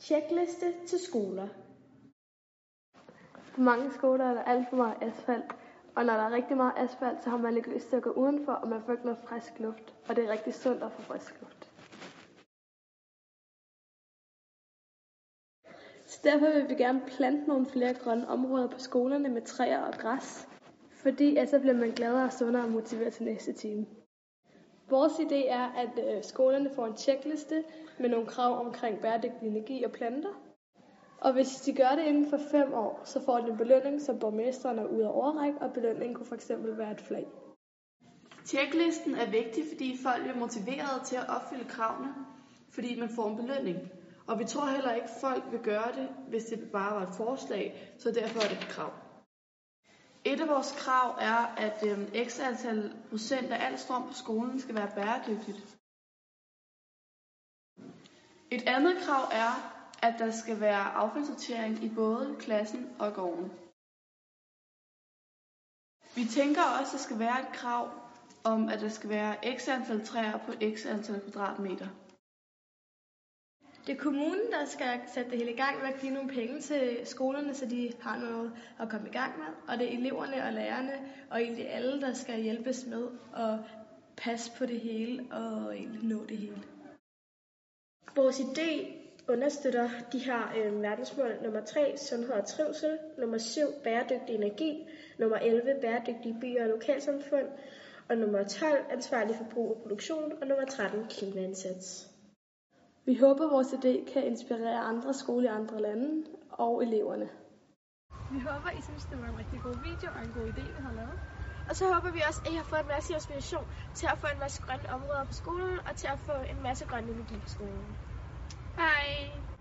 Tjekliste til skoler. På mange skoler er der alt for meget asfalt, og når der er rigtig meget asfalt, så har man ikke lyst til at gå udenfor, og man får ikke noget frisk luft. Og det er rigtig sundt at få frisk luft. Så derfor vil vi gerne plante nogle flere grønne områder på skolerne med træer og græs, fordi at så bliver man gladere og sundere og motiveret til næste time. Vores idé er, at øh, skolerne får en tjekliste med nogle krav omkring bæredygtig energi og planter. Og hvis de gør det inden for fem år, så får de en belønning, som borgmesteren er ude at overrække, og belønningen kunne fx være et flag. Tjeklisten er vigtig, fordi folk bliver motiveret til at opfylde kravene, fordi man får en belønning. Og vi tror heller ikke, at folk vil gøre det, hvis det bare var et forslag, så derfor er det et krav. Et af vores krav er, at øh, x antal procent af al strøm på skolen skal være bæredygtigt. Et andet krav er, at der skal være affaldssortering i både klassen og gården. Vi tænker også, at der skal være et krav om, at der skal være x antal træer på x antal kvadratmeter. Det er kommunen, der skal sætte det hele i gang med at give nogle penge til skolerne, så de har noget at komme i gang med. Og det er eleverne og lærerne og egentlig alle, der skal hjælpes med at passe på det hele og egentlig nå det hele. Vores idé understøtter de her øh, verdensmål nummer 3, sundhed og trivsel, nummer 7, bæredygtig energi, nummer 11, bæredygtige byer og lokalsamfund, og nummer 12, ansvarlig forbrug og produktion, og nummer 13, klimaindsats. Vi håber, at vores idé kan inspirere andre skoler i andre lande og eleverne. Vi håber, I synes, det var en rigtig god video og en god idé, vi har lavet. Og så håber vi også, at I har fået en masse inspiration til at få en masse grønne områder på skolen, og til at få en masse grøn energi på skolen. Hej!